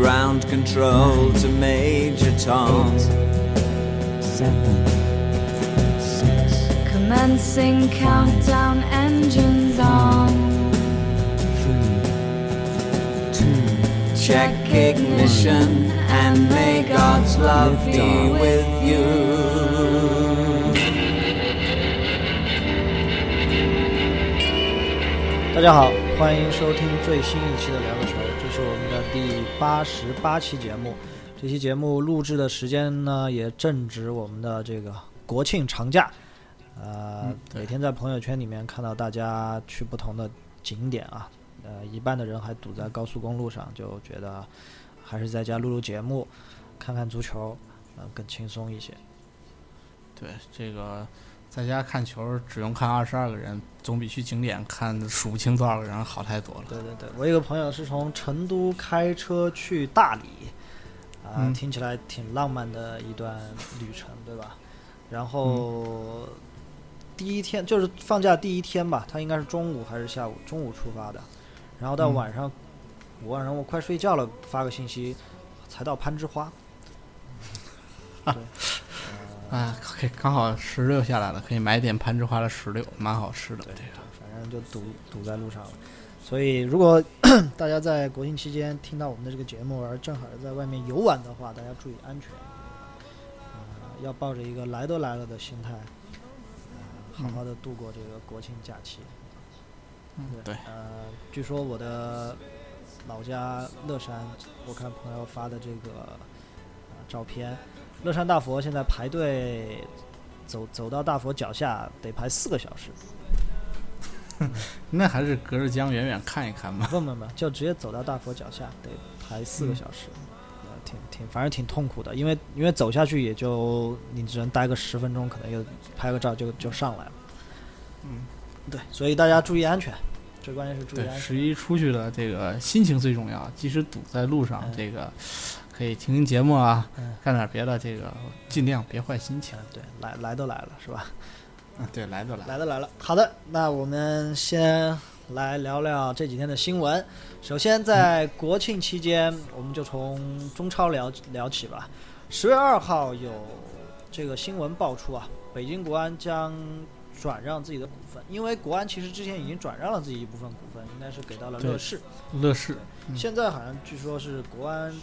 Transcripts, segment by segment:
ground control to Major Tom. seven, six, Commencing countdown engines on. three, two, Check ignition and may God's love be with you. 大家好，欢迎收听最新一期的聊个球，这 是我们的第八十八期节目。这期节目录制的时间呢，也正值我们的这个国庆长假。呃，每天在朋友圈里面看到大家去不同的景点啊，呃，一半的人还堵在高速公路上，就觉得还是在家录录节目，看看足球，呃，更轻松一些。对这个，在家看球只用看二十二个人，总比去景点看数不清多少个人好太多了。对对对，我一个朋友是从成都开车去大理，啊、嗯听起来挺浪漫的一段旅程，对吧？然后、第一天就是放假第一天吧，他应该是中午还是下午？中午出发的，然后到嗯晚上，我晚上我快睡觉了，发个信息，才到攀枝花。对，呃啊，可以刚好石榴下来了，可以买点攀枝花的石榴，蛮好吃的。这个反正就堵堵在路上了。所以，如果 大家在国庆期间听到我们的这个节目，而正好是在外面游玩的话，大家注意安全，呃，要抱着一个来都来了的心态，呃，好好的度过这个国庆假期。嗯对呃，据说我的老家乐山，我看朋友发的这个、呃、照片，乐山大佛现在排队走走到大佛脚下得排四个小时。那还是隔着江远远看一看吧。不不不，就直接走到大佛脚下，得排四个小时，呃，挺挺，反正挺痛苦的，因为因为走下去也就你只能待个十分钟，可能又拍个照就就上来了。嗯，对，所以大家注意安全，最关键是注意，安全。十一出去的这个心情最重要，即使堵在路上，嗯这个可以听听节目啊，嗯干点别的，这个尽量别坏心情。嗯，对，来来都来了，是吧？嗯，对，来都来了。来都来了。好的，那我们先来聊聊这几天的新闻。首先，在国庆期间，我们就从中超聊聊起吧。十月二号有这个新闻爆出啊，北京国安将转让自己的股份，因为国安其实之前已经转让了自己一部分股份，应该是给到了乐视。乐视，嗯现在好像据说是国安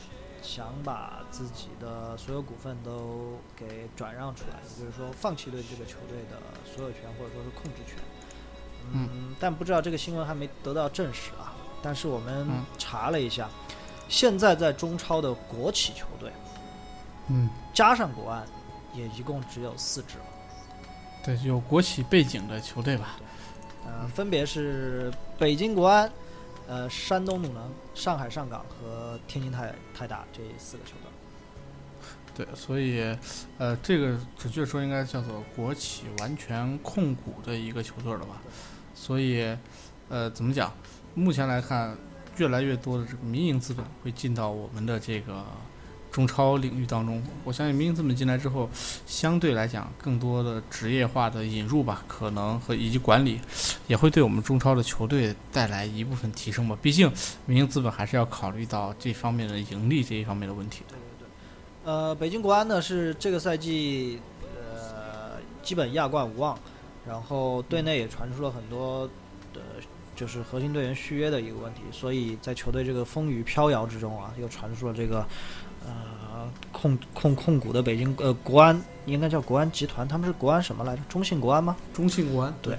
想把自己的所有股份都给转让出来，也就是说放弃对这个球队的所有权或者说是控制权。嗯，但不知道这个新闻还没得到证实啊。但是我们嗯查了一下，现在在中超的国企球队嗯，加上国安，也一共只有四支了。对，有国企背景的球队吧。呃，分别是北京国安、呃山东鲁能、上海上港和天津泰泰达这四个球队。对，所以，呃，这个准确说应该叫做国企完全控股的一个球队了吧？所以，呃，怎么讲？目前来看，越来越多的这个民营资本会进到我们的这个中超领域当中。我相信民营资本进来之后，相对来讲，更多的职业化的引入吧，可能和以及管理，也会对我们中超的球队带来一部分提升吧。毕竟，民营资本还是要考虑到这方面的盈利这一方面的问题的。呃，北京国安呢是这个赛季呃基本亚冠无望，然后队内也传出了很多的，就是核心队员续约的一个问题，所以在球队这个风雨飘摇之中啊，又传出了这个呃控控控股的北京呃国安应该叫国安集团，他们是国安什么来着？中信国安吗？中信国安对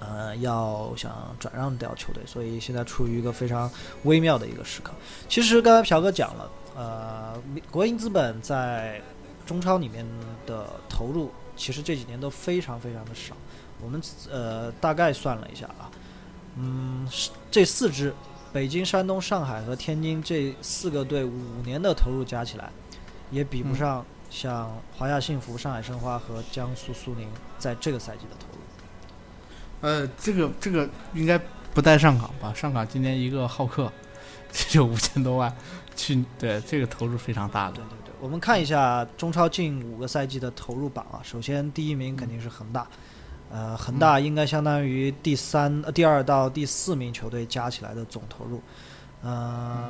呃，要想转让掉球队，所以现在处于一个非常微妙的一个时刻。其实刚才朴哥讲了，呃，国营资本在中超里面的投入，其实这几年都非常非常的少。我们呃大概算了一下啊，嗯，是这四支北京、山东、上海和天津这四个队五年的投入加起来，也比不嗯上像华夏幸福、上海申花和江苏苏宁在这个赛季的投入。呃，这个这个应该不带上港吧？上港今年一个浩克 就五千多万，去对这个投入非常大的对。对对，我们看一下中超近五个赛季的投入榜啊。首先，第一名肯定是恒大，呃，恒大应该相当于第三、呃、第二到第四名球队加起来的总投入。呃，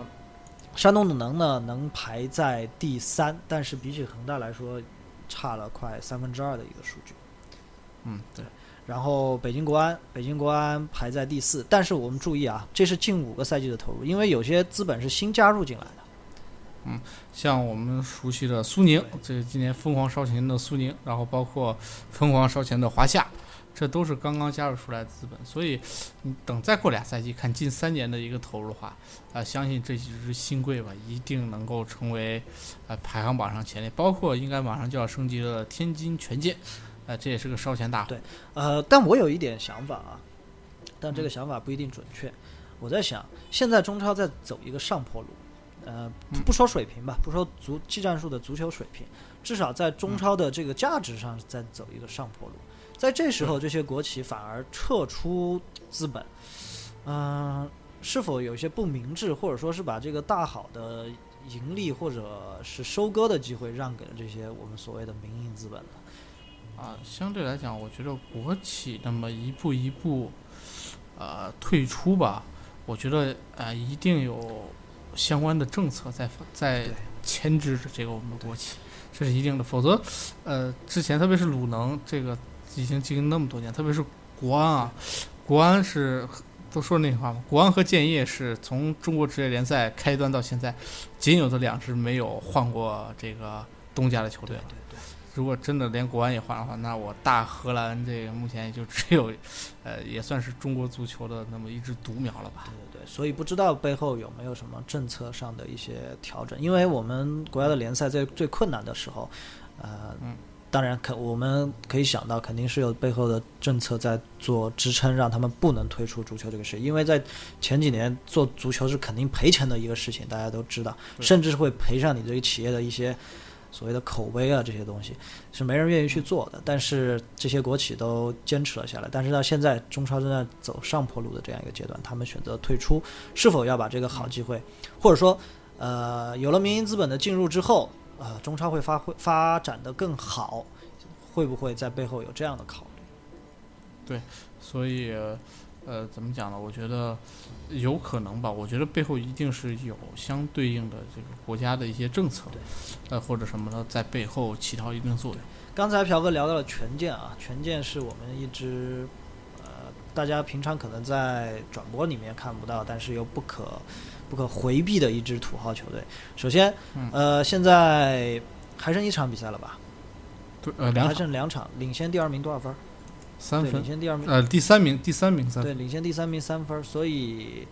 山东鲁能呢能排在第三，但是比起恒大来说，差了快三分之二的一个数据。嗯，对，然后北京国安，北京国安排在第四，但是我们注意啊，这是近五个赛季的投入，因为有些资本是新加入进来的。嗯像我们熟悉的苏宁，这个今年疯狂烧钱的苏宁，然后包括疯狂烧钱的华夏，这都是刚刚加入出来的资本。所以，你等再过俩赛季，看近三年的一个投入的话，啊、相信这几支新贵吧，一定能够成为呃排行榜上前列。包括应该马上就要升级的天津权健，呃，这也是个烧钱大户。对呃，但我有一点想法啊，但嗯这个想法不一定准确。我在想，现在中超在走一个上坡路，呃，嗯不说水平吧，不说足技战术的足球水平，至少在中超的这个价值上在走一个上坡路。在这时候，这些国企反而撤出资本，嗯、是否有一些不明智，或者说是把这个大好的盈利或者是收割的机会让给了这些我们所谓的民营资本呢？啊，相对来讲，我觉得国企那么一步一步，呃，退出吧，我觉得呃，一定有相关的政策在在牵制着这个我们的国企，这是一定的。否则，呃，之前特别是鲁能这个已经经营那么多年，特别是国安啊，国安是都说那句话嘛，国安和建业是从中国职业联赛开端到现在，仅有的两支没有换过这个东家的球队了。对对。如果真的连国安也换的话，那我大荷兰这个目前也就只有，呃，也算是中国足球的那么一支独苗了吧。对对，所以不知道背后有没有什么政策上的一些调整，因为我们国家的联赛在最困难的时候，呃，嗯当然可我们可以想到，肯定是有背后的政策在做支撑，让他们不能退出足球这个事，因为在前几年做足球是肯定赔钱的一个事情，大家都知道，甚至是会赔上你这个企业的一些。所谓的口碑啊，这些东西是没人愿意去做的，但是这些国企都坚持了下来。但是到现在，中超正在走上坡路的这样一个阶段，他们选择退出，是否要把这个好机会，或者说，呃，有了民营资本的进入之后，呃，中超会发挥发展的更好，会不会在背后有这样的考虑？对所以，呃，怎么讲呢？我觉得有可能吧。我觉得背后一定是有相对应的这个国家的一些政策，呃，或者什么的在背后起到一定作用。刚才朴哥聊到了权健啊，权健是我们一支呃，大家平常可能在转播里面看不到，但是又不可不可回避的一支土豪球队。首先嗯，呃，现在还剩一场比赛了吧？对，呃，两还场剩两场，领先第二名多少分三分领，先第二名，呃，第三名，第三名三对，领先第三名三分，所以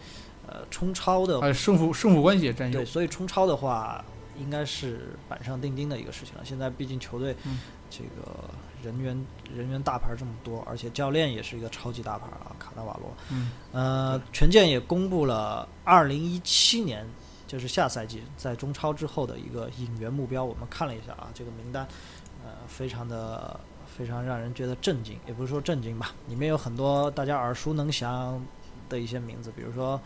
呃，冲超的呃，胜负胜负关系也占优对，。所以冲超的话，应该是板上钉钉的一个事情了。现在毕竟球队嗯这个人员人员大牌这么多，而且教练也是一个超级大牌啊，卡纳瓦罗。嗯，呃，权健也公布了二零一七年，就是下赛季在中超之后的一个引援目标。我们看了一下啊，这个名单，呃，非常的非常让人觉得震惊，也不是说震惊吧，里面有很多大家耳熟能详的一些名字，比如说，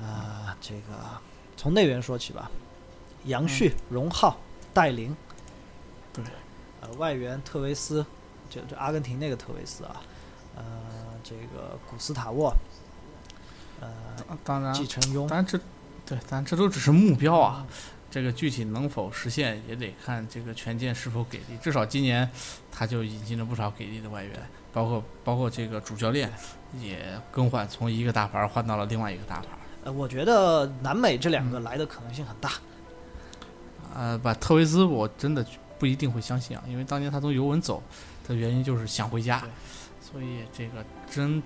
呃，这个从内援说起吧，杨旭、荣浩、戴琳，对，呃，外援特维斯，就就阿根廷那个特维斯啊，呃，这个古斯塔沃，呃，当当然，继承庸，当然这，对，当然这都只是目标啊。这个具体能否实现，也得看这个权健是否给力。至少今年，他就引进了不少给力的外援，包括包括这个主教练也更换，从一个大牌换到了另外一个大牌。呃，我觉得南美这两个嗯来的可能性很大。呃，把特维斯我真的不一定会相信啊，因为当年他从尤文走的原因就是想回家，所以这个真，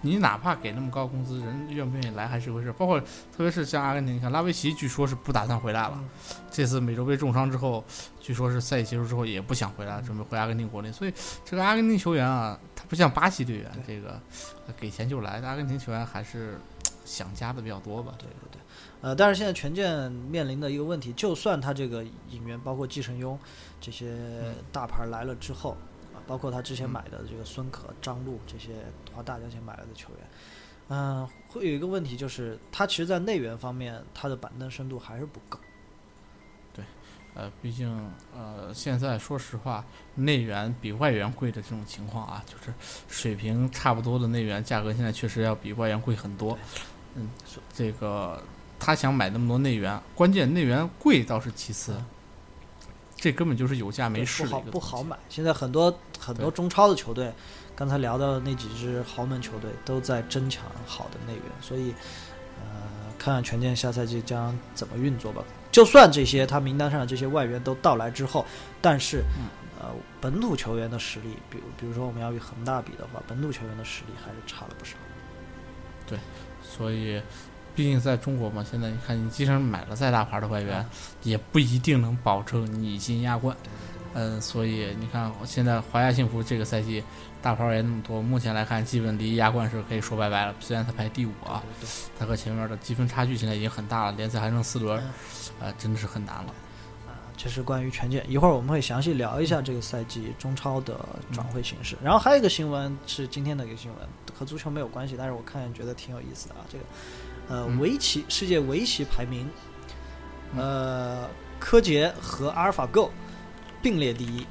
你哪怕给那么高工资，人愿不愿意来还是一回事。包括特别是像阿根廷，你看拉维奇，据说是不打算回来了。嗯这次美洲杯重伤之后，据说是赛季结束之后也不想回来了，准备回阿根廷国内。所以这个阿根廷球员啊，他不像巴西队员，这个呃给钱就来。阿根廷球员还是想家的比较多吧。对对对，呃，但是现在权健面临的一个问题，就算他这个引援，包括季承庸这些大牌来了之后，啊，包括他之前嗯。买的这个孙可、张璐这些花大价钱买来的球员，嗯、会有一个问题就是，他其实，在内援方面，他的板凳深度还是不够。对呃，毕竟呃，现在说实话，内援比外援贵的这种情况啊，就是水平差不多的内援，价格现在确实要比外援贵很多。嗯，这个他想买那么多内援，关键内援贵倒是其次，这根本就是有价没市不好不好买。现在很多很多中超的球队，刚才聊到的那几支豪门球队都在争抢好的内援，所以呃，看看权健下赛季将怎么运作吧。就算这些他名单上的这些外援都到来之后，但是、嗯呃，本土球员的实力，比如比如说我们要与恒大比的话，本土球员的实力还是差了不少。对所以，毕竟在中国嘛，现在你看，你即使买了再大牌的外援，也不一定能保证你进亚冠。嗯，所以你看，现在华夏幸福这个赛季大牌外援那么多，目前来看，基本离亚冠是可以说拜拜了。虽然他排第五啊，他和前面的积分差距现在已经很大了，联赛还剩四轮嗯，呃，真的是很难了。啊，这是关于权健。一会儿我们会详细聊一下这个赛季中超的转会形势。然后还有一个新闻是今天的一个新闻，和足球没有关系，但是我看觉得挺有意思的啊。这个呃，嗯。围棋世界围棋排名，呃，柯洁和阿尔法狗并列第一。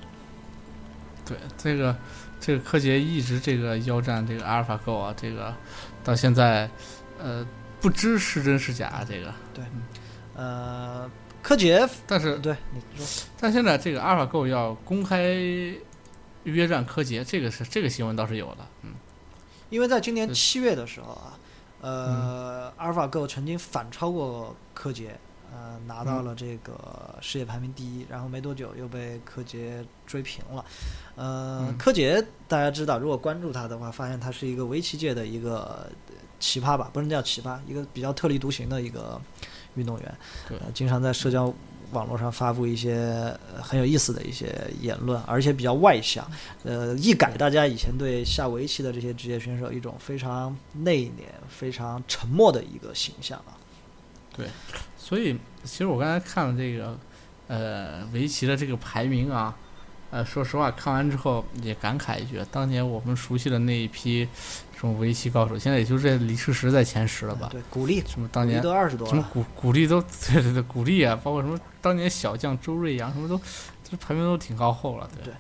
对，这个这个柯洁一直这个腰战这个阿尔法狗啊，这个到现在呃不知是真是假，这个对，呃，柯洁，但是对你说，但现在这个阿尔法狗要公开约战柯洁，这个是这个新闻倒是有的，嗯，因为在今年七月的时候啊，呃，嗯阿尔法狗曾经反超过柯洁，呃，拿到嗯了这个世界排名第一，然后没多久又被柯洁追平了。呃，嗯柯洁大家知道，如果关注他的话，发现他是一个围棋界的一个奇葩吧，不能叫奇葩，一个比较特立独行的一个运动员。呃，经常在社交网络上发布一些呃很有意思的一些言论，而且比较外向，呃，一改大家以前对下围棋的这些职业选手一种非常内敛、非常沉默的一个形象啊。对所以其实我刚才看了这个呃围棋的这个排名啊，呃，说实话看完之后也感慨一句，当年我们熟悉的那一批什么围棋高手，现在也就这李世石在前十了吧？对，鼓励，什么当年都二十多什么了。鼓鼓励都对对对鼓励啊，包括什么当年小将周瑞阳什么都，这排名都挺靠后了，对对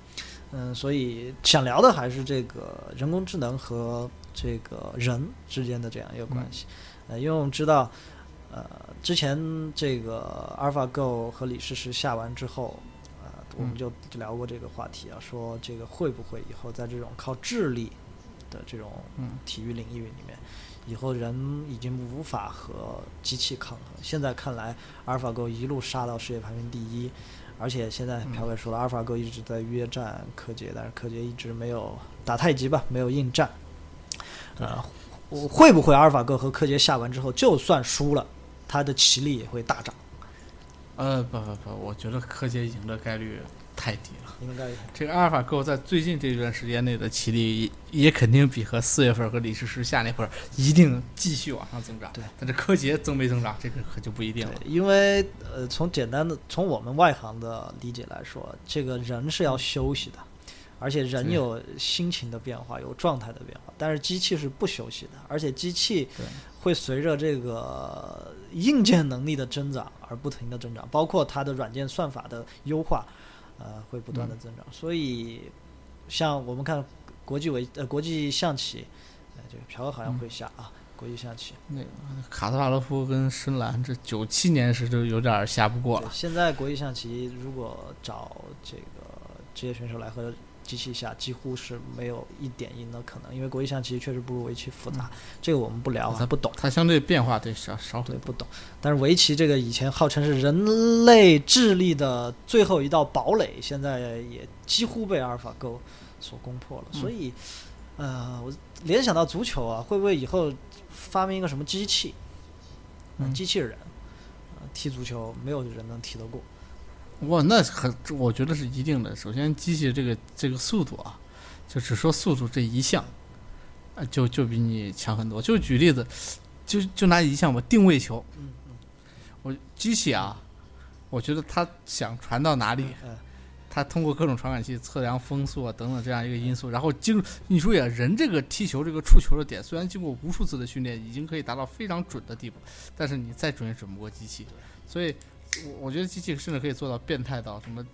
嗯，所以想聊的还是这个人工智能和这个人之间的这样一个关系。呃，因为我们知道，呃，之前这个 AlphaGo 和李世石下完之后，呃，我们就聊过这个话题啊，说这个会不会以后在这种靠智力的这种嗯体育领域里面，以后人已经无法和机器抗衡。现在看来，AlphaGo 一路杀到世界排名第一，而且现在朴伟说了，AlphaGo 一直在约战柯洁，但是柯洁一直没有打太极吧，没有应战。呃，我会不会阿尔法狗和柯洁下完之后，就算输了，他的棋力也会大涨？呃不不不，我觉得柯洁赢的概率太低了。应该这个阿尔法狗在最近这段时间内的棋力也也肯定比和四月份和李世石下那会儿一定继续往上增长。对，但是柯洁增没增长，这个可就不一定了。因为呃，从简单的从我们外行的理解来说，这个人是要休息的，而且人有心情的变化，有状态的变化，但是机器是不休息的，而且机器会随着这个硬件能力的增长而不停的增长，包括它的软件算法的优化，呃，会不断的嗯增长。所以，像我们看国际围呃国际象棋，呃，这个朴哥好像嗯会下啊，国际象棋。那个卡斯帕罗夫跟深蓝这九七年时就有点下不过，了。现在国际象棋如果找这个职业选手来和机器下，几乎是没有一点赢的可能，因为国际象棋确实不如围棋复杂。这个我们不聊啊，它不懂。它相对变化对少少很，多。对不懂。但是围棋这个以前号称是人类智力的最后一道堡垒，现在也几乎被阿尔法狗所攻破了。嗯所以，呃，我联想到足球啊，会不会以后发明一个什么机器，机器人，呃踢足球没有人能踢得过。哇，那很，我觉得是一定的。首先，机器这个这个速度啊，就只说速度这一项，啊，就就比你强很多。就举例子，就就拿一项吧，定位球。嗯我机器啊，我觉得它想传到哪里，嗯它通过各种传感器测量风速啊等等这样一个因素，然后经你注意啊，人这个踢球这个触球的点，虽然经过无数次的训练，已经可以达到非常准的地步，但是你再准也准不过机器。所以，我我觉得机器甚至可以做到变态到什么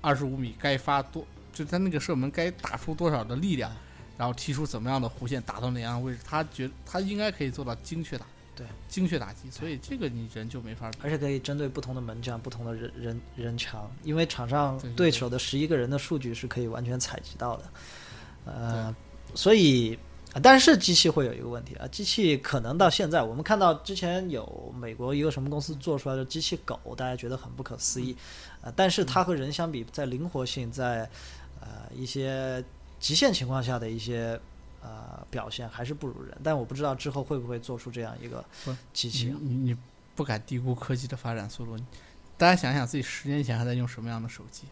二十五米该发多，就他那个射门该打出多少的力量，然后踢出怎么样的弧线，打到哪样的位置，他觉他应该可以做到精确打。对，精确打击，所以这个你人就没法比。而且可以针对不同的门将、不同的人人人墙，因为场上对手的十一个人的数据是可以完全采集到的。呃，所以，啊但是机器会有一个问题啊，机器可能到现在，我们看到之前有美国一个什么公司做出来的机器狗，大家觉得很不可思议，啊、但是它和人相比，在灵活性，在呃一些极限情况下的一些。呃，表现还是不如人，但我不知道之后会不会做出这样一个机器啊。你你你不敢低估科技的发展速度。大家想想自己十年前还在用什么样的手机？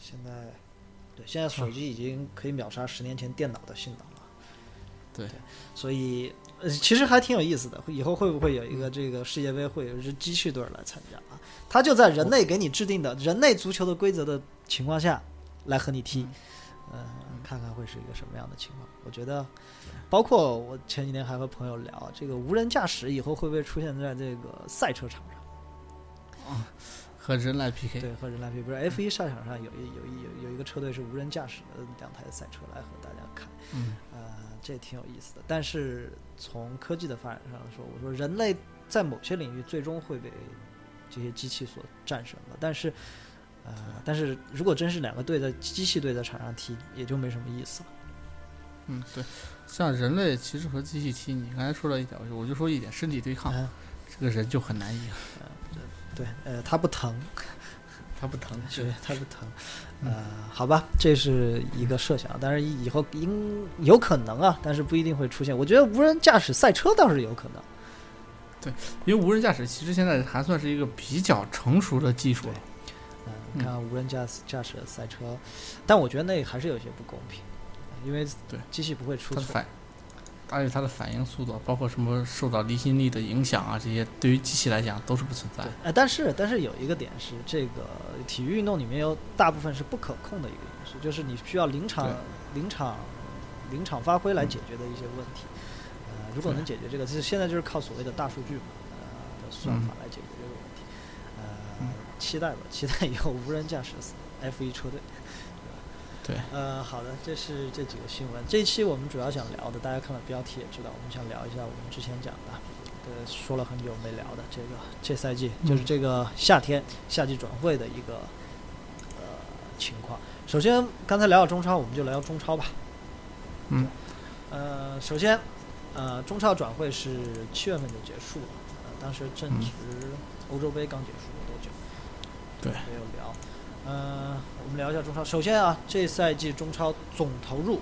现在，对，现在手机已经可以秒杀十年前电脑的性能了。对所以呃，其实还挺有意思的。以后会不会有一个这个世界杯会有一支机器队儿来参加啊？他就在人类给你制定的人类足球的规则的情况下来和你踢，嗯、看看会是一个什么样的情况。我觉得，包括我前几天还和朋友聊，这个无人驾驶以后会不会出现在这个赛车场上？和人来 PK。对，和人来比，不是 F 一赛场上有一有一有有一个车队是无人驾驶的两台赛车来和大家看，嗯，呃，这挺有意思的。但是从科技的发展上说，我说人类在某些领域最终会被这些机器所战胜的，但是。呃，但是如果真是两个队的机器队在场上踢，也就没什么意思了。嗯，对，像人类其实和机器踢，你刚才说了一点，我就说一点，身体对抗，嗯，这个人就很难赢，对，呃，它不疼，它不疼，对，它不疼。嗯呃，好吧，这是一个设想，但是以后应有可能啊，但是不一定会出现。我觉得无人驾驶赛车倒是有可能。对因为无人驾驶其实现在还算是一个比较成熟的技术了。嗯，你看无人驾驶驾驶的赛车，但我觉得那还是有些不公平，因为对机器不会出错。而且它的反应速度，包括什么受到离心力的影响啊，这些对于机器来讲都是不存在的。，但是但是有一个点是，这个体育运动里面有大部分是不可控的一个因素，就是你需要临场临场临场发挥来解决的一些问题。呃，如果能解决这个，就是现在就是靠所谓的大数据嘛，呃的算嗯法来解决这个问题。呃，嗯期待吧，期待以后无人驾驶 F 一车队。对，呃，好的，这是这几个新闻。这一期我们主要想聊的，大家看了标题也知道，我们想聊一下我们之前讲的，呃，说了很久没聊的这个这赛季，就是嗯这个夏天夏季转会的一个呃情况。首先，刚才聊到中超，我们就聊中超吧。嗯，呃，首先，呃，中超转会是七月份就结束了，呃，当时正嗯值欧洲杯刚结束没多久。对没有聊。呃，我们聊一下中超。首先啊，这赛季中超总投入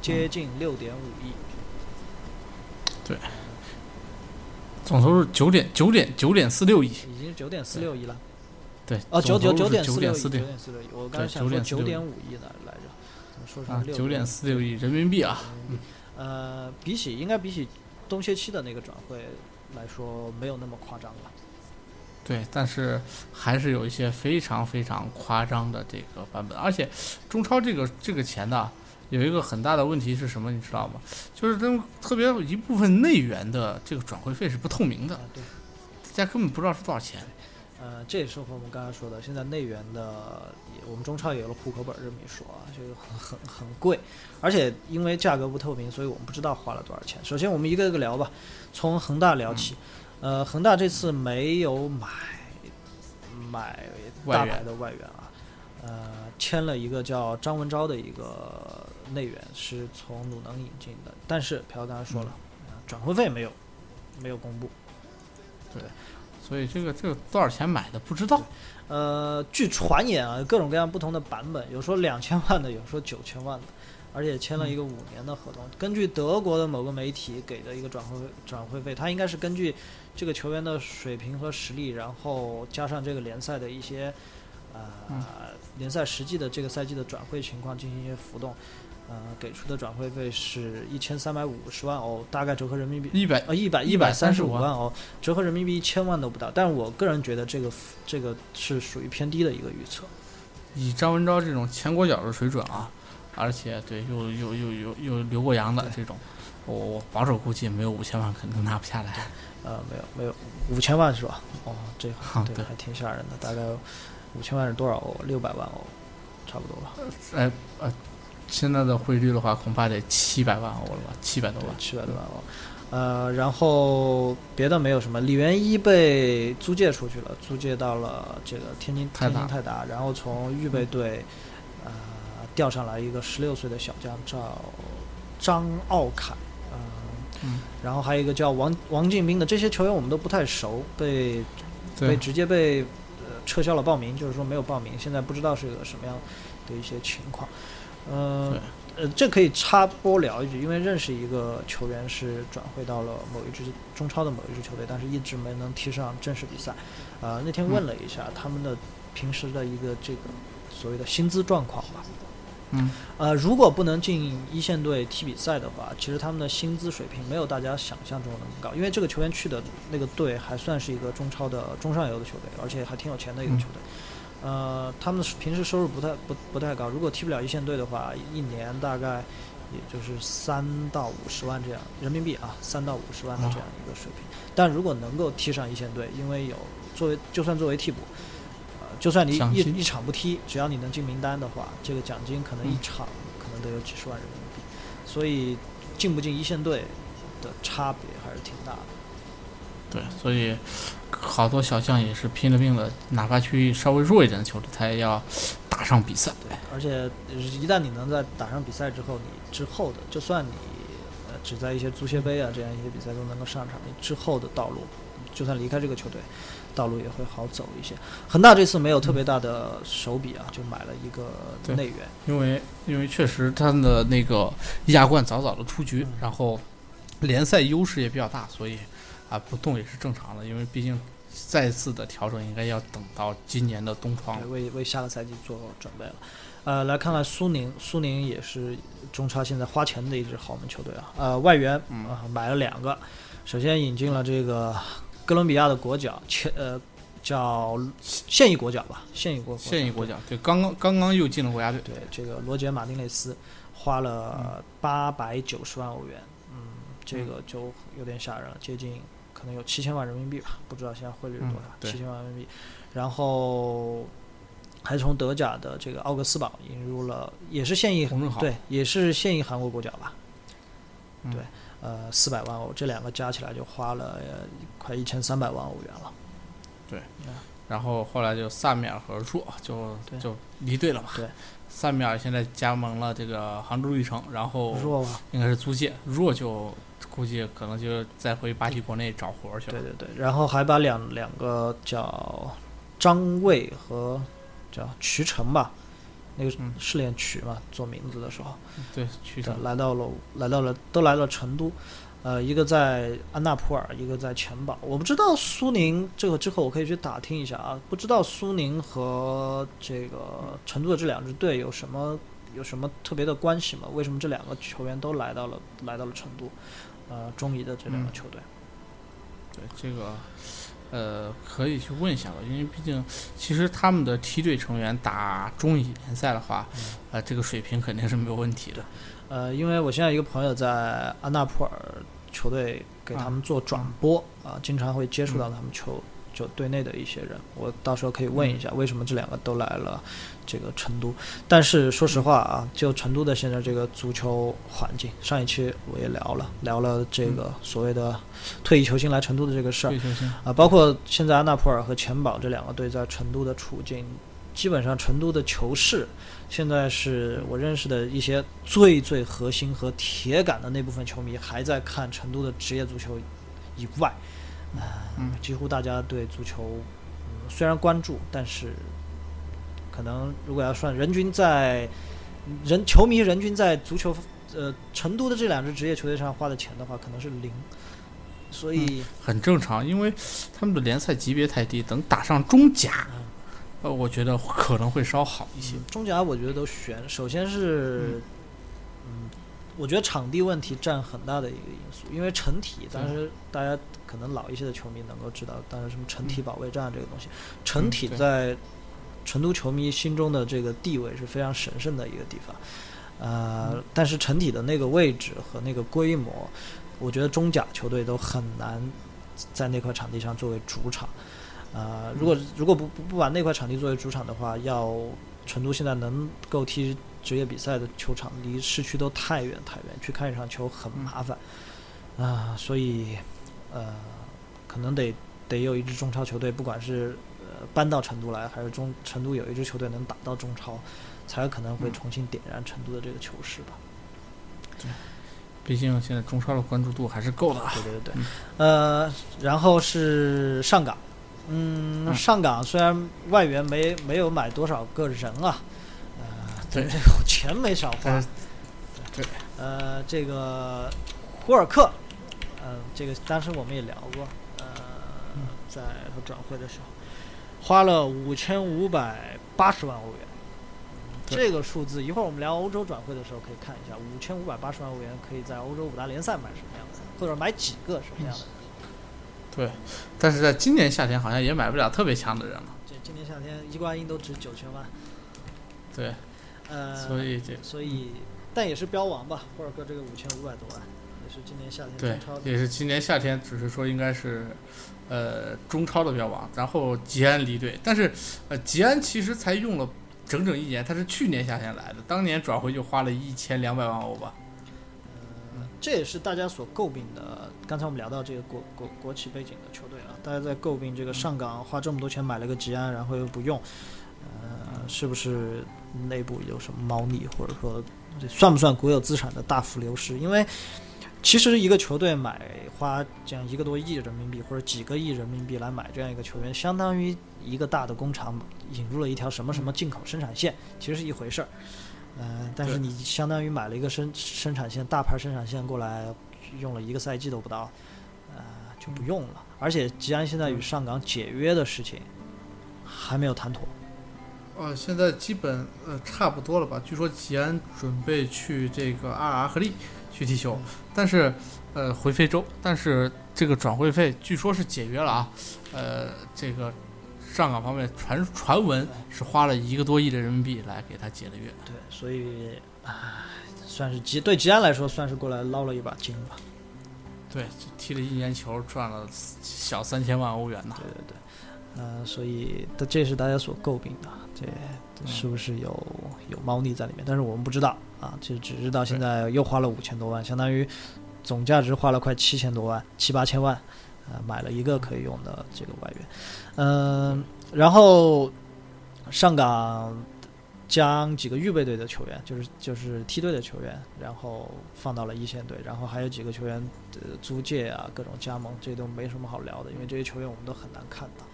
接近六点五亿，对总投入九点九点九点四六亿，已经九点四六亿了。对，哦，九九九点四六亿，九点四六亿。我刚才想说九9.46点五亿呢来着，怎么说六九点四六亿人民币啊，嗯呃，比起应该比起冬歇期的那个转会来说，没有那么夸张了。对，但是还是有一些非常非常夸张的这个版本，而且中超这个这个钱呢，有一个很大的问题是什么，你知道吗？就是他们特别一部分内援的这个转会费是不透明的啊，，对。大家根本不知道是多少钱。呃，这也是和我们刚才说的，现在内援的，我们中超也有了户口本这么一说啊，这个很很很贵，而且因为价格不透明，所以我们不知道花了多少钱。首先，我们一个一个聊吧，从恒大聊起。呃，恒大这次没有买买大牌的外援啊，呃，签了一个叫张文钊的一个内援，是从鲁能引进的，但是朴刚才说了，呃转会费没有没有公布。对所以这个这个多少钱买的不知道。呃，据传言啊，各种各样不同的版本，有说两千万的，有说九千万的，而且签了一个五年的合同。根据德国的某个媒体给的一个转会转会费，它应该是根据这个球员的水平和实力，然后加上这个联赛的一些呃、嗯联赛实际的这个赛季的转会情况进行一些浮动。呃，给出的转会费是一千三百五十万欧，大概折合人民币一百呃，一百一百三十五万欧，折合人民币一千万都不到。但是我个人觉得这个这个是属于偏低的一个预测。以张文钊这种前国脚的水准啊，而且对又又又又又留过洋的这种，我我保守估计没有五千万肯定拿不下来。呃，没有没有五千万是吧？哦，这个对，还挺吓人的。大概五千万是多少欧？六百万欧，差不多吧。呃呃，现在的汇率的话，恐怕得七百万欧了吧，七百多万。七百多万欧。呃，然后别的没有什么。李元一被租借出去了，租借到了这个天津天津泰达，然后从预备队呃调上来一个十六岁的小将叫张奥凯，呃嗯，然后还有一个叫王王敬兵的，这些球员我们都不太熟，被被，直接被呃撤销了报名，就是说没有报名，现在不知道是个什么样的一些情况。呃，呃，这可以插播聊一句，因为认识一个球员是转会到了某一支中超的某一支球队，但是一直没能踢上正式比赛。呃，那天问了一下、他们的平时的一个这个所谓的薪资状况吧。嗯，呃，如果不能进一线队踢比赛的话，其实他们的薪资水平没有大家想象中的那么高，因为这个球员去的那个队还算是一个中超的中上游的球队，而且还挺有钱的一个嗯球队。呃，他们平时收入不太不不太高，如果踢不了一线队的话，一年大概也就是三到五十万这样人民币啊，三到五十万的这样一个水平。但如果能够踢上一线队，因为有作为就算作为替补，呃，就算你一一场不踢，只要你能进名单的话，这个奖金可能一嗯场可能都有几十万人民币，所以进不进一线队的差别还是挺大的。对，所以好多小将也是拼了命的，哪怕去稍微弱一点的球队，他也要打上比赛。对，而且一旦你能在打上比赛之后，你之后的，就算你呃只在一些足协杯啊这样一些比赛中能够上场，你之后的道路，就算离开这个球队，道路也会好走一些。恒大这次没有特别大的手笔啊，就买了一个内援，因为因为确实他的那个亚冠早早的出局，嗯然后联赛优势也比较大，所以啊不动也是正常的，因为毕竟再次的调整应该要等到今年的冬窗，为为下个赛季做准备了。呃，来看看苏宁，苏宁也是中超现在花钱的一支豪门球队啊。呃，外援嗯啊、买了两个，首先引进了这个哥伦比亚的国脚，切呃叫现役国脚吧，现役国现役国脚，对，刚刚刚刚又进了国家队，对这个罗杰·马丁内斯花了八百九十万欧元，嗯，这个就有点吓人了，接近可能有七千万人民币吧，不知道现在汇率是多少七千万人民币。然后还从德甲的这个奥格斯堡引入了，也是现役对，也是现役韩国国脚吧，嗯。对，呃，四百万欧，这两个加起来就花了呃快一千三百万欧元了。对然后后来就萨米尔和若就就离队了嘛，对，萨米尔现在加盟了这个杭州绿城，然后若吧？应该是租借，若就估计可能就再回巴西国内找活儿去了，对对对，然后还把两两个叫张卫和叫瞿晨吧，那个嗯是练瞿嘛，做名字的时候，对，去对成来到了来到了都来了成都，呃，一个在安纳普尔，一个在钱堡。我不知道苏宁这个之后我可以去打听一下啊，不知道苏宁和这个成都的这两支队有什么有什么特别的关系吗？为什么这两个球员都来到了来到了成都？呃，中乙的这两个嗯球队，对这个，呃，可以去问一下吧，因为毕竟其实他们的梯队成员打中乙联赛的话，嗯呃，这个水平肯定是没有问题的。呃，因为我现在一个朋友在安纳普尔球队给他们做转播啊、经常会接触到他们球就队内的一些人，我到时候可以问一下为什么这两个都来了这个成都。但是说实话啊，就成都的现在这个足球环境，上一期我也聊了，聊了这个所谓的退役球星来成都的这个事儿啊，包括现在安纳普尔和钱宝这两个队在成都的处境，基本上成都的球市现在是我认识的一些最最核心和铁杆的那部分球迷还在看成都的职业足球以外，啊、嗯几乎大家对足球、嗯、虽然关注，但是可能如果要算人均在人球迷人均在足球呃成都的这两支职业球队上花的钱的话，可能是零，所以。很正常，因为他们的联赛级别太低，等打上中甲，嗯呃，我觉得可能会稍好一些。嗯中甲我觉得都悬，首先是，嗯，我觉得场地问题占很大的一个因素，因为成体，当时大家可能老一些的球迷能够知道，当然什么成体保卫战这个东西，成体在成都球迷心中的这个地位是非常神圣的一个地方，呃，但是成体的那个位置和那个规模，我觉得中甲球队都很难在那块场地上作为主场。呃，如果如果不不不把那块场地作为主场的话，要成都现在能够踢职业比赛的球场离市区都太远太远，去看一场球很麻烦。啊、所以呃，可能得得有一支中超球队，不管是呃搬到成都来，还是中成都有一支球队能打到中超，才有可能会嗯重新点燃成都的这个球市吧。毕竟现在中超的关注度还是够的啊。对对对对嗯，呃，然后是上港，嗯，嗯上港虽然外援没没有买多少个人啊，呃，对这个钱没少花对，呃，这个胡尔克，呃，这个当时我们也聊过，呃，嗯在他转会的时候，花了五千五百八十万欧元。这个数字，一会儿我们聊欧洲转会的时候可以看一下，五千五百八十万欧元可以在欧洲五大联赛买什么样的，或者买几个什么样的。对，但是在今年夏天好像也买不了特别强的人了。这今年夏天伊瓜因都值九千万，对，呃，所以这所以但也是标王吧，霍尔克这个五千五百多万，也是今年夏天对中超的也是今年夏天，只是说应该是呃中超的标王，然后吉安离队，但是呃吉安其实才用了整整一年，他是去年夏天来的，当年转会就花了一千两百万欧吧。呃这也是大家所诟病的。刚才我们聊到这个国国国企背景的球队啊，大家在诟病这个上港花这么多钱买了个吉安，然后又不用，呃，是不是内部有什么猫腻，或者说这算不算国有资产的大幅流失？因为其实一个球队买花这样一个多亿人民币或者几个亿人民币来买这样一个球员，相当于一个大的工厂引入了一条什么什么进口生产线，其实是一回事儿。呃，但是你相当于买了一个生生产线，大牌生产线过来，用了一个赛季都不到，呃，就不用了。而且吉安现在与上港解约的事情还没有谈妥。呃，现在基本呃差不多了吧？据说吉安准备去这个阿尔阿赫利去踢球，但是呃回非洲，但是这个转会费据说是解约了啊，呃，这个上港方面传传闻是花了一个多亿的人民币来给他解了约。对，所以唉，算是吉对吉安来说算是过来捞了一把金吧。对，踢了一年球赚了小三千万欧元呢。对对对，呃，所以这这是大家所诟病的，这这是不是有有猫腻在里面？但是我们不知道啊，就只知道现在又花了五千多万，相当于总价值花了快七千多万，七八千万，呃，买了一个可以用的这个外援，嗯、然后上港。将几个预备队的球员，就是就是梯队的球员，然后放到了一线队，然后还有几个球员呃租借啊，各种加盟，这都没什么好聊的，因为这些球员我们都很难看到。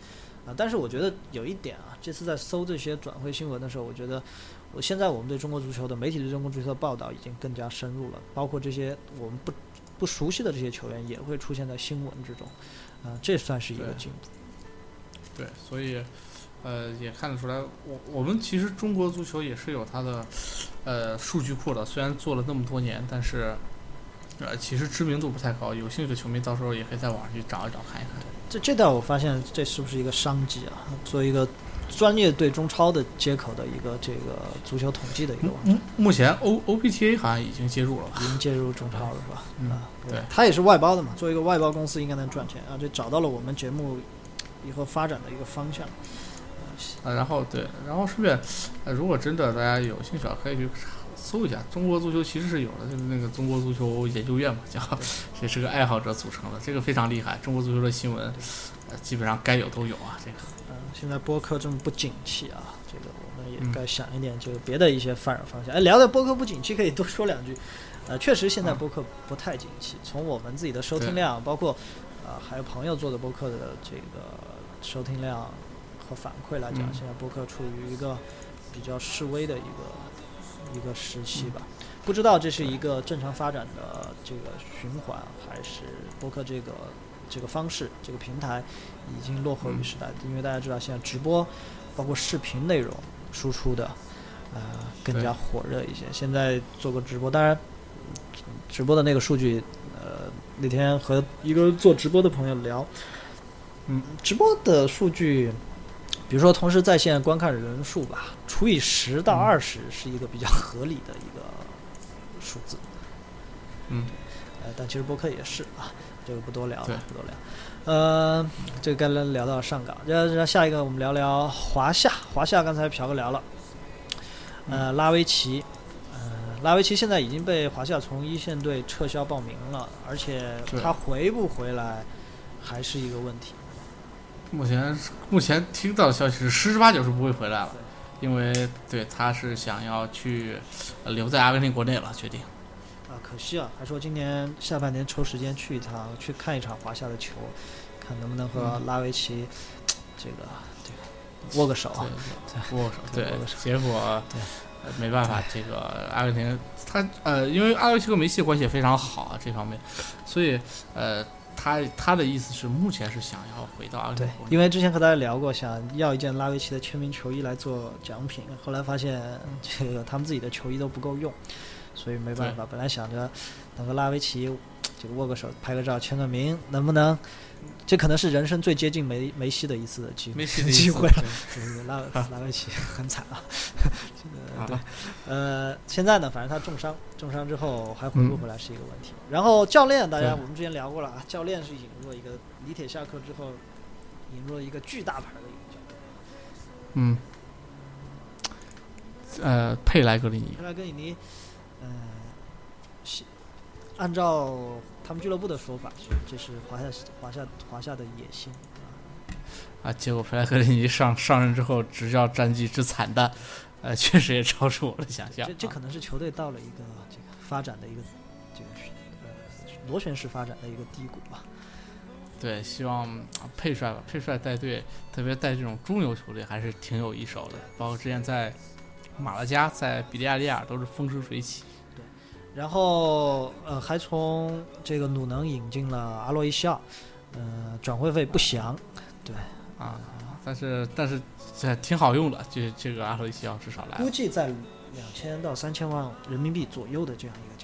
啊，但是我觉得有一点啊，这次在搜这些转会新闻的时候，我觉得我现在我们对中国足球的媒体对中国足球的报道已经更加深入了，包括这些我们不不熟悉的这些球员也会出现在新闻之中，啊，这算是一个进步。对，所以呃也看得出来，我我们其实中国足球也是有它的呃数据库的，虽然做了那么多年，但是呃其实知名度不太高。有兴趣的球迷到时候也可以在网上去找一找看一看。这这代我发现这是不是一个商机啊？做一个专业对中超的接口的一个这个足球统计的一个网站，目目前 O O P T A 好像已经接入了吧？已经介入中超了是吧？嗯啊，对它也是外包的嘛，做一个外包公司应该能赚钱啊，这找到了我们节目以后发展的一个方向。啊，然后对，然后顺便，呃，如果真的大家有兴趣啊，可以去搜一下中国足球，其实是有的，就是那个中国足球研究院嘛，叫 也是个爱好者组成的，这个非常厉害。中国足球的新闻，呃，基本上该有都有啊，这个。嗯，现在播客这么不景气啊，这个我们也嗯该想一点就是别的一些发展方向。哎，聊聊播客不景气，可以多说两句。呃，确实现在啊播客不太景气，从我们自己的收听量，包括啊、还有朋友做的播客的这个收听量和反馈来讲，嗯现在播客处于一个比较示威的一个一个时期吧。不知道这是一个正常发展的这个循环，还是播客这个这个方式、这个平台已经落后于时代？因为大家知道，现在直播包括视频内容输出的，呃，更加火热一些。现在做个直播，当然直播的那个数据，呃，那天和一个做直播的朋友聊，嗯，直播的数据。比如说，同时在线观看人数吧，除以十到嗯二十是一个比较合理的一个数字。嗯，呃，但其实播客也是啊，这个不多聊了，不多聊。呃，这个刚才聊到上港，然后下一个我们聊聊华夏。华夏刚才朴哥聊了，呃，拉维奇，呃，拉维奇现在已经被华夏从一线队撤销报名了，而且他回不回来还是一个问题。目前目前听到的消息是十之八九是不会回来了，因为对他是想要去呃留在阿根廷国内了，决定。啊，可惜啊，还说今年下半年抽时间去一趟，去看一场华夏的球，看能不能和拉维奇、这个对握个手。啊。对，握手，对对握个手，结果没办法，这个阿根廷他呃，因为阿根廷和梅西的关系也非常好啊，这方面，所以呃，他他的意思是目前是想要回到阿根对廷。因为之前和大家聊过，想要一件拉维奇的签名球衣来做奖品，后来发现这个他们自己的球衣都不够用，所以没办法。本来想着能和拉维奇这个握个手、拍个照、签个名，能不能？这可能是人生最接近梅梅西的一次的机会梅西的机会对对对对，拉 拉维奇很惨啊。呃，现在呢，反正他重伤，重伤之后还回不嗯回来是一个问题。然后教练，大家我们之前聊过了啊，教练是引入了一个李铁下课之后，引入了一个巨大牌的一个教练，嗯，呃，佩莱格里尼，佩莱格里尼，嗯、是按照他们俱乐部的说法，是这是华夏华夏华夏的野心。啊，结果佩莱格里尼上上任之后执教战绩之惨淡，呃，确实也超出我的想象。啊这这可能是球队到了一个这个发展的一个这个呃螺旋式发展的一个低谷吧。对，希望啊佩帅吧，佩帅带队，特别带这种中游球队还是挺有一手的。包括之前在马拉加、在比利亚利亚都是风生水起。然后呃，还从这个鲁能引进了阿洛伊西奥，呃，转会费不详，对啊，但是但是这挺好用的，这这个阿洛伊西奥至少来了。估计在两千到三千万人民币左右的这样一个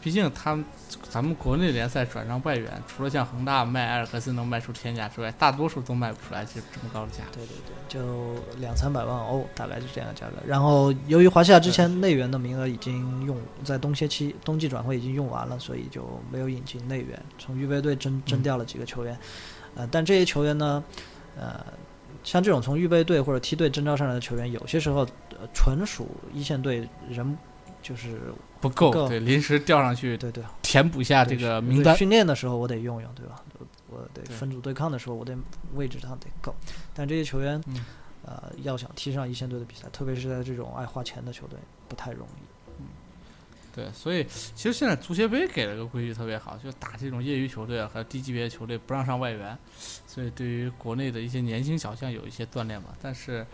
毕竟他们咱们国内联赛转让外援，除了像恒大卖埃尔克森能卖出天价之外，大多数都卖不出来这这么高的价格。对对对，就两三百万欧，大概是这样的价格。然后由于华夏之前内援的名额已经用在冬歇期冬季转会已经用完了，所以就没有引进内援，从预备队征征调了几个球员。呃，但这些球员呢，呃，像这种从预备队或者梯队征召上来的球员，有些时候呃纯属一线队人就是不够，对，临时调上去对对填补一下这个名单。训练的时候我得用用，对吧？我我得分组对抗的时候，我得位置上得够。但这些球员，嗯呃，要想踢上一线队的比赛，特别是在这种爱花钱的球队，不太容易。对，所以其实现在足协杯给了个规矩特别好，就打这种业余球队和低级别的球队不让上外援，所以对于国内的一些年轻小将有一些锻炼吧。但是，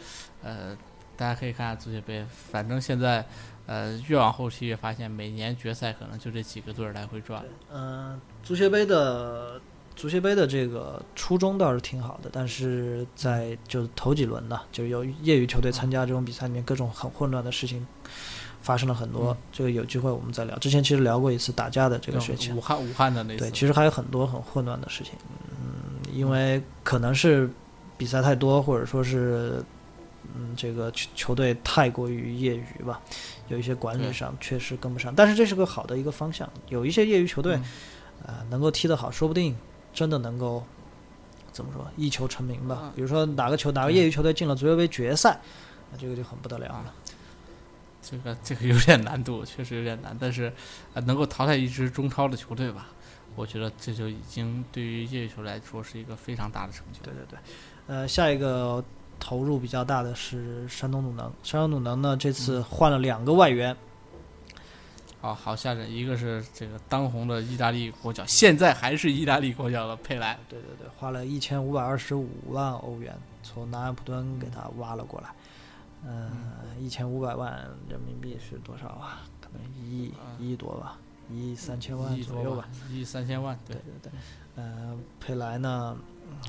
呃，大家可以看看足协杯，反正现在，呃，越往后期越发现每年决赛可能就这几个队儿来回转。嗯、足协杯的足协杯的这个初衷倒是挺好的，但是在就头几轮呢，就有业余球队参加这种比赛里面，各种很混乱的事情发生了很多。嗯这个有机会我们再聊。之前其实聊过一次打架的这个事情武，汉武汉的那次，对，其实还有很多很混乱的事情，嗯，因为可能是比赛太多，或者说是，嗯，这个球球队太过于业余吧，有一些管理上确实跟不上，但是这是个好的一个方向，有一些业余球队，嗯啊、能够踢得好，说不定真的能够怎么说一球成名吧嗯。比如说哪个球哪个业余球队进了足球杯决赛，那这个就很不得了了啊。这个这个有点难度，确实有点难，但是呃能够淘汰一支中超的球队吧，我觉得这就已经对于业余球来说是一个非常大的成就。对对对，呃，下一个投入比较大的是山东鲁能。山东鲁能呢，这次换了两个外援，啊，好吓人！一个是这个当红的意大利国脚，现在还是意大利国脚的佩莱，对对对，花了一千五百二十五万欧元从南安普敦给他挖了过来。嗯，一千五百万人民币是多少啊？可能一亿啊一亿多吧，一亿三千万左右吧。，一亿三千万，对对，对对，呃，佩莱呢，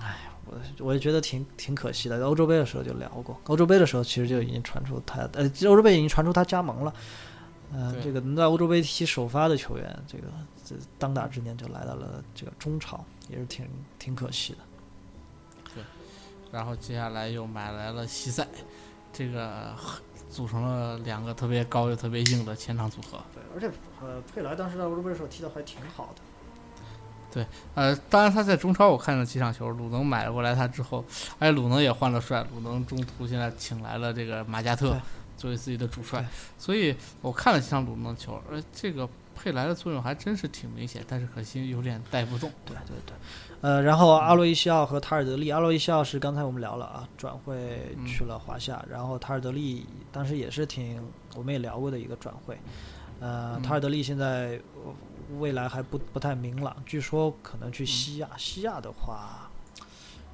哎，我我也觉得挺挺可惜的。欧洲杯的时候就聊过，欧洲杯的时候其实就已经传出他，呃，欧洲杯已经传出他加盟了。呃，这个能在欧洲杯踢首发的球员，这个这当打之年就来到了这个中超，也是挺挺可惜的。对然后接下来又买来了西塞，这个组成了两个特别高又特别硬的前场组合。对，而且呃，佩莱当时在欧洲杯的时候踢的还挺好的。呃，当然他在中超我看了几场球，鲁能买了过来他之后，哎，鲁能也换了帅，鲁能中途现在请来了这个马加特，作为自己的主帅，所以我看了几场鲁能的球，呃，这个佩莱的作用还真是挺明显，但是可惜有点带不动。对对对，呃，然后阿洛伊西奥和塔尔德利，阿洛伊西奥是刚才我们聊了啊，转会去了华夏，然后塔尔德利当时也是挺我们也聊过的一个转会，呃，嗯塔尔德利现在呃未来还不不太明朗，据说可能去西亚，西亚的话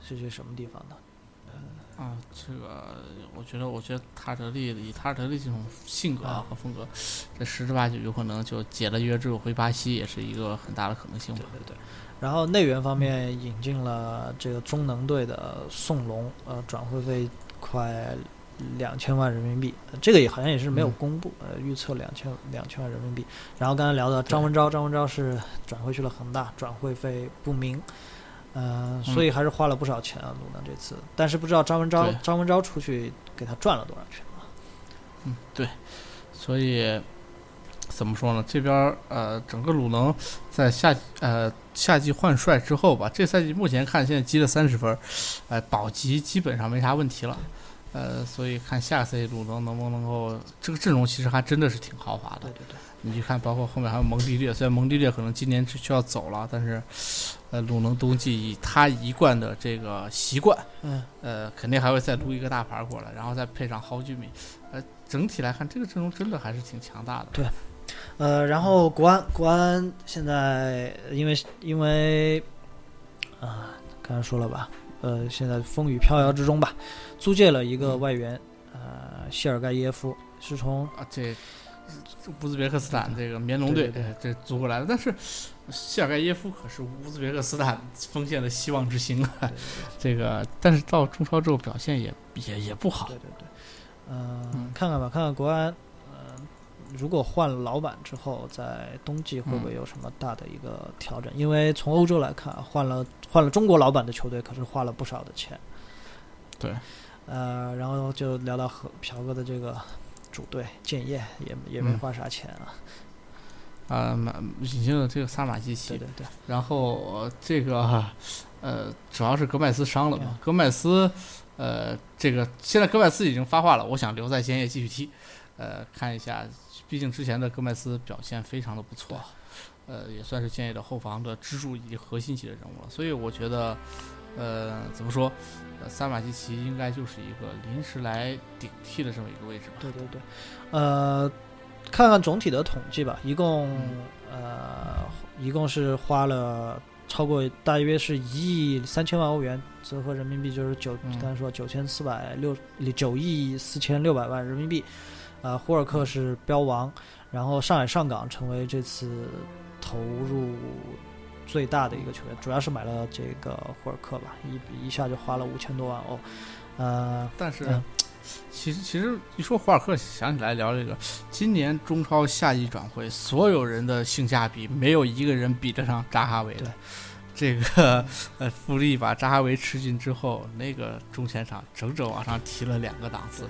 是去什么地方呢？啊，这个我觉得，我觉得塔尔德利以塔尔德利这种性格啊和风格，这十之八九有可能就解了约之后回巴西，也是一个很大的可能性吧对。对对。然后内援方面引进了这个中能队的宋龙，呃，转会费快两千万人民币，呃这个也好像也是没有嗯公布，呃，预测两千两千万人民币。然后刚才聊的张文钊，张文钊是转会去了恒大，转会费不明，呃，所以还是花了不少钱啊，鲁能这次。但是不知道张文钊张文钊出去给他赚了多少钱啊？嗯，对，所以怎么说呢？这边儿呃，整个鲁能在夏呃夏季换帅之后吧，这赛季目前看现在积了三十分哎，呃，保级基本上没啥问题了。呃，所以看下个赛季鲁能能不能够这个阵容其实还真的是挺豪华的对。对对，你去看，包括后面还有蒙蒂略，虽然蒙蒂略可能今年是需要走了，但是，呃，鲁能冬季以他一贯的这个习惯，嗯，呃，肯定还会再撸一个大牌过来，然后再配上蒿俊闵，呃，整体来看，这个阵容真的还是挺强大的。对呃，然后国安，国安现在因为因为啊、刚才说了吧，呃，现在风雨飘摇之中吧，租借了一个外援，呃，谢尔盖耶夫，是从啊，这这乌兹别克斯坦这个棉龙队对这租过来的，但是谢尔盖耶夫可是乌兹别克斯坦锋线的希望之星啊，这个但是到中超之后表现也也也不好。对。对对，嗯、嗯。看看吧，看看国安，呃，如果换了老板之后，在冬季会不会有什么大的一个调整？因为从欧洲来看，换了换了中国老板的球队，可是花了不少的钱。对，呃，然后就聊到和朴哥的这个主队建业，也也没嗯花啥钱啊。啊，马引进了这个萨马基奇对，对对，然后呃这个呃，主要是戈麦斯伤了嘛嗯。戈麦斯，呃，这个现在戈麦斯已经发话了，我想留在建业继续踢。呃，看一下，毕竟之前的戈麦斯表现非常的不错，呃，也算是建业的后防的支柱以及核心级的人物了。所以我觉得，呃，怎么说，呃，萨马基奇应该就是一个临时来顶替的这么一个位置吧。对对对，呃，看看总体的统计吧，一共、嗯呃，一共是花了超过大约是一亿三千万欧元，折合人民币就是九，嗯刚才说九千四百六九亿四千六百万人民币。呃，胡尔克是标王，然后上海上港成为这次投入最大的一个球员，主要是买了这个胡尔克吧，一一下就花了五千多万欧。呃，但是嗯，其实其实一说胡尔克，想起来聊这个，今年中超夏季转会，所有人的性价比没有一个人比得上扎哈维的对。这个呃，富力把扎哈维吃进之后，那个中前场整整往上提了两个档次。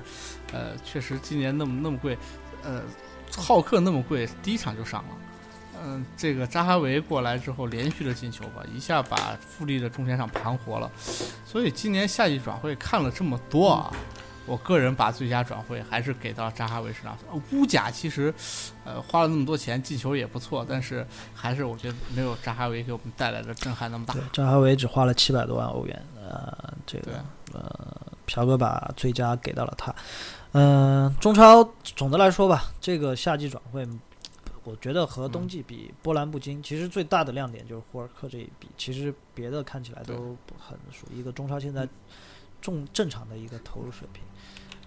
呃，确实今年那么那么贵，呃，浩克那么贵，第一场就上了。嗯，这个扎哈维过来之后连续的进球吧，一下把富力的中前场盘活了。所以今年夏季转会看了这么多啊，我个人把最佳转会还是给到扎哈维身上。呃乌甲其实，呃，花了那么多钱，进球也不错，但是还是我觉得没有扎哈维给我们带来的震撼那么大对。，扎哈维只花了七百多万欧元，呃，这个呃，朴哥把最佳给到了他。嗯、中超总的来说吧，这个夏季转会，我觉得和冬季比波澜不惊。其实最大的亮点就是霍尔克这一笔，其实别的看起来都不很属于一个中超现在正正常的一个投入水平。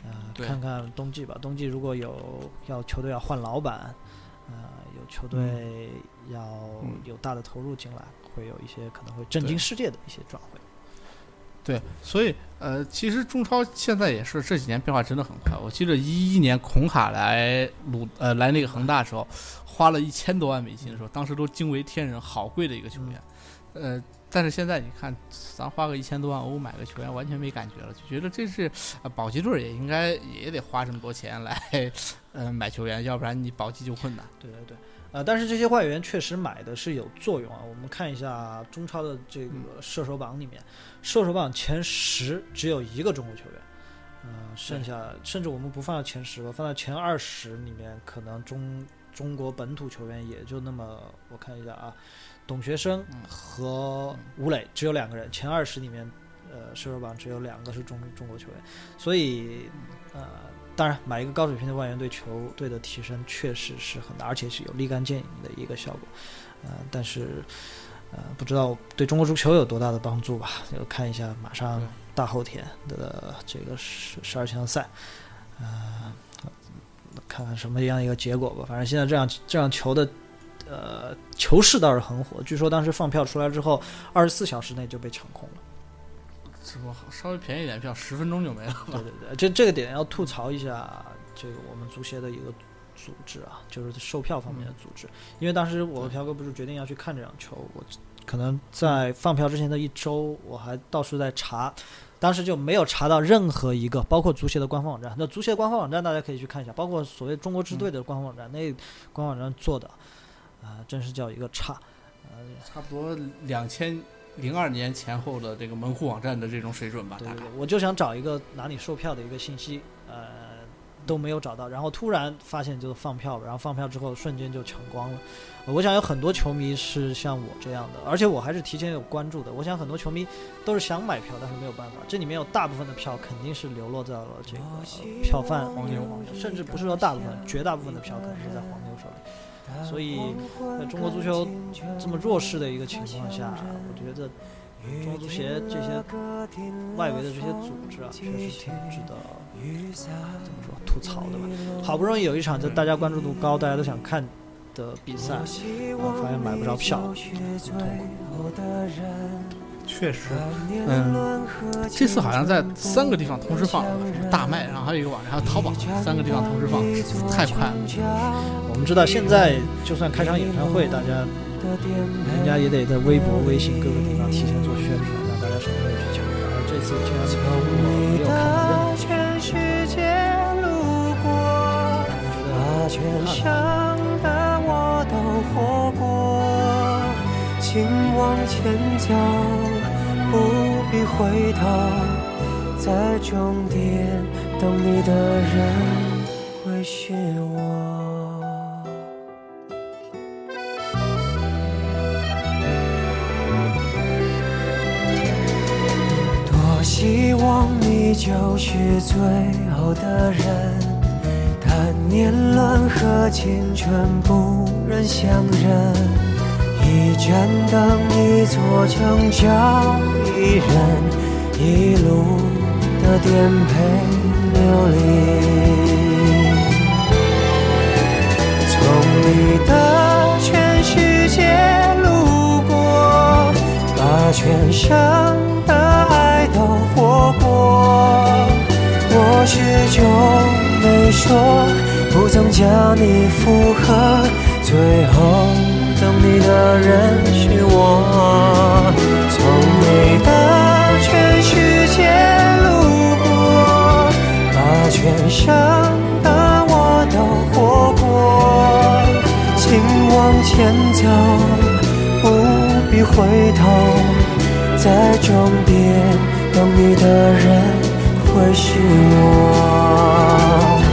呃，看看冬季吧，冬季如果有要球队要换老板，呃，有球队要嗯有大的投入进来，会有一些可能会震惊世界的一些转会。对，所以呃，其实中超现在也是这几年变化真的很快。我记得一一年孔卡来鲁呃来那个恒大的时候，花了一千多万美金的时候，当时都惊为天人，好贵的一个球员。呃，但是现在你看，咱花个一千多万欧买个球员，完全没感觉了，就觉得这是啊保级队儿也应该也得花这么多钱来 呃买球员，要不然你保级就困难。对对对，呃，但是这些外援确实买的是有作用啊。我们看一下中超的这个射手榜里面，射手榜前十只有一个中国球员，嗯，剩下甚至我们不放到前十吧，放到前二十里面，可能中中国本土球员也就那么，我看一下啊，董学生嗯和吴磊只有两个人，前二十里面，呃，射手榜只有两个是中中国球员，所以呃，当然买一个高水平的外援对球队的提升确实是很大，而且是有立竿见影的一个效果，呃，但是。呃，不知道对中国足球有多大的帮助吧？就看一下马上大后天的这个十十二强赛，呃，看看什么样一个结果吧。反正现在这样这样球的，呃，球市倒是很火。据说当时放票出来之后，二十四小时内就被抢空了。怎么好稍微便宜点票，十分钟就没了。对对对，这这个点要吐槽一下这个我们足协的一个组织啊，就是售票方面的组织。因为当时我和朴哥不是决定要去看这场球，我可能在放票之前的一周，我还到处在查，当时就没有查到任何一个，包括足协的官方网站。那足协官方网站大家可以去看一下，包括所谓中国支队的官方网站，那官方网站做的啊、真是叫一个差。呃，差不多两千零二年前后的这个门户网站的这种水准吧，对对对，。我就想找一个哪里售票的一个信息，呃，都没有找到，然后突然发现就是放票了，然后放票之后瞬间就抢光了。呃我想有很多球迷是像我这样的，而且我还是提前有关注的。我想很多球迷都是想买票，但是没有办法。这里面有大部分的票肯定是流落在了这个呃票贩黄牛甚至不是说大部分，绝大部分的票可能是在黄牛手里。所以，在中国足球这么弱势的一个情况下，我觉得中国足协这些外围的这些组织啊，确实挺值得怎么说吐槽的吧。好不容易有一场就大家关注度高，大家都想看的比赛，然后发现买不着票，很痛苦。确实，嗯，这次好像在三个地方同时放了，什么大麦，然后还有一个网站，还有淘宝，三个地方同时放，太快了。我们知道现在就算开场演唱会，大家人家也得在微博、微信各个地方提前做宣传，让大家什么时候去抢票。而这次竟然我没有看到任何全世界路过，把全乡的我都活过，请往前走，不必回头，在终点等你的人会是我。多希望你就是最后的人，但年轮和青春不忍相认，一盏灯，一座城，找一人，一路的颠沛流离。从你的全世界路过，把全生的爱都活过。我始终没说，不曾将你附和，最后等你的人是我。从你的全世界路过，把全生的我都活过，请往前走，不必回头，在终点等你的人会是我。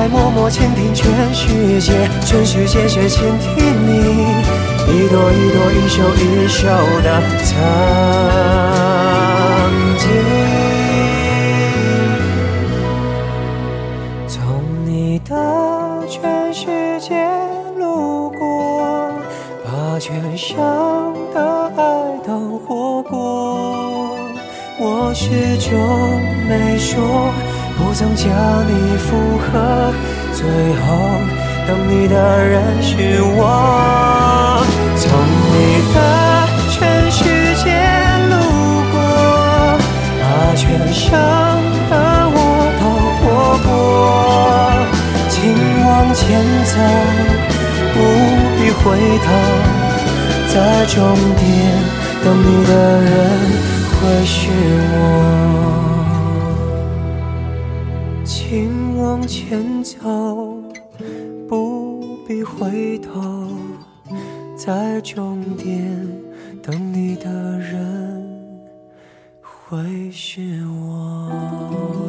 你爱默默倾听全世界，全世界却倾听你，一朵一朵，一首一首的曾经。从你的全世界路过，把全生的爱都活过。我始终没说，不曾将你附和，最后等你的人是我。从你的全世界路过，把全生的我都活过，请往前走，不必回头，在终点等你的人。会是我，前走，不必回头，在终点等你的人会是我。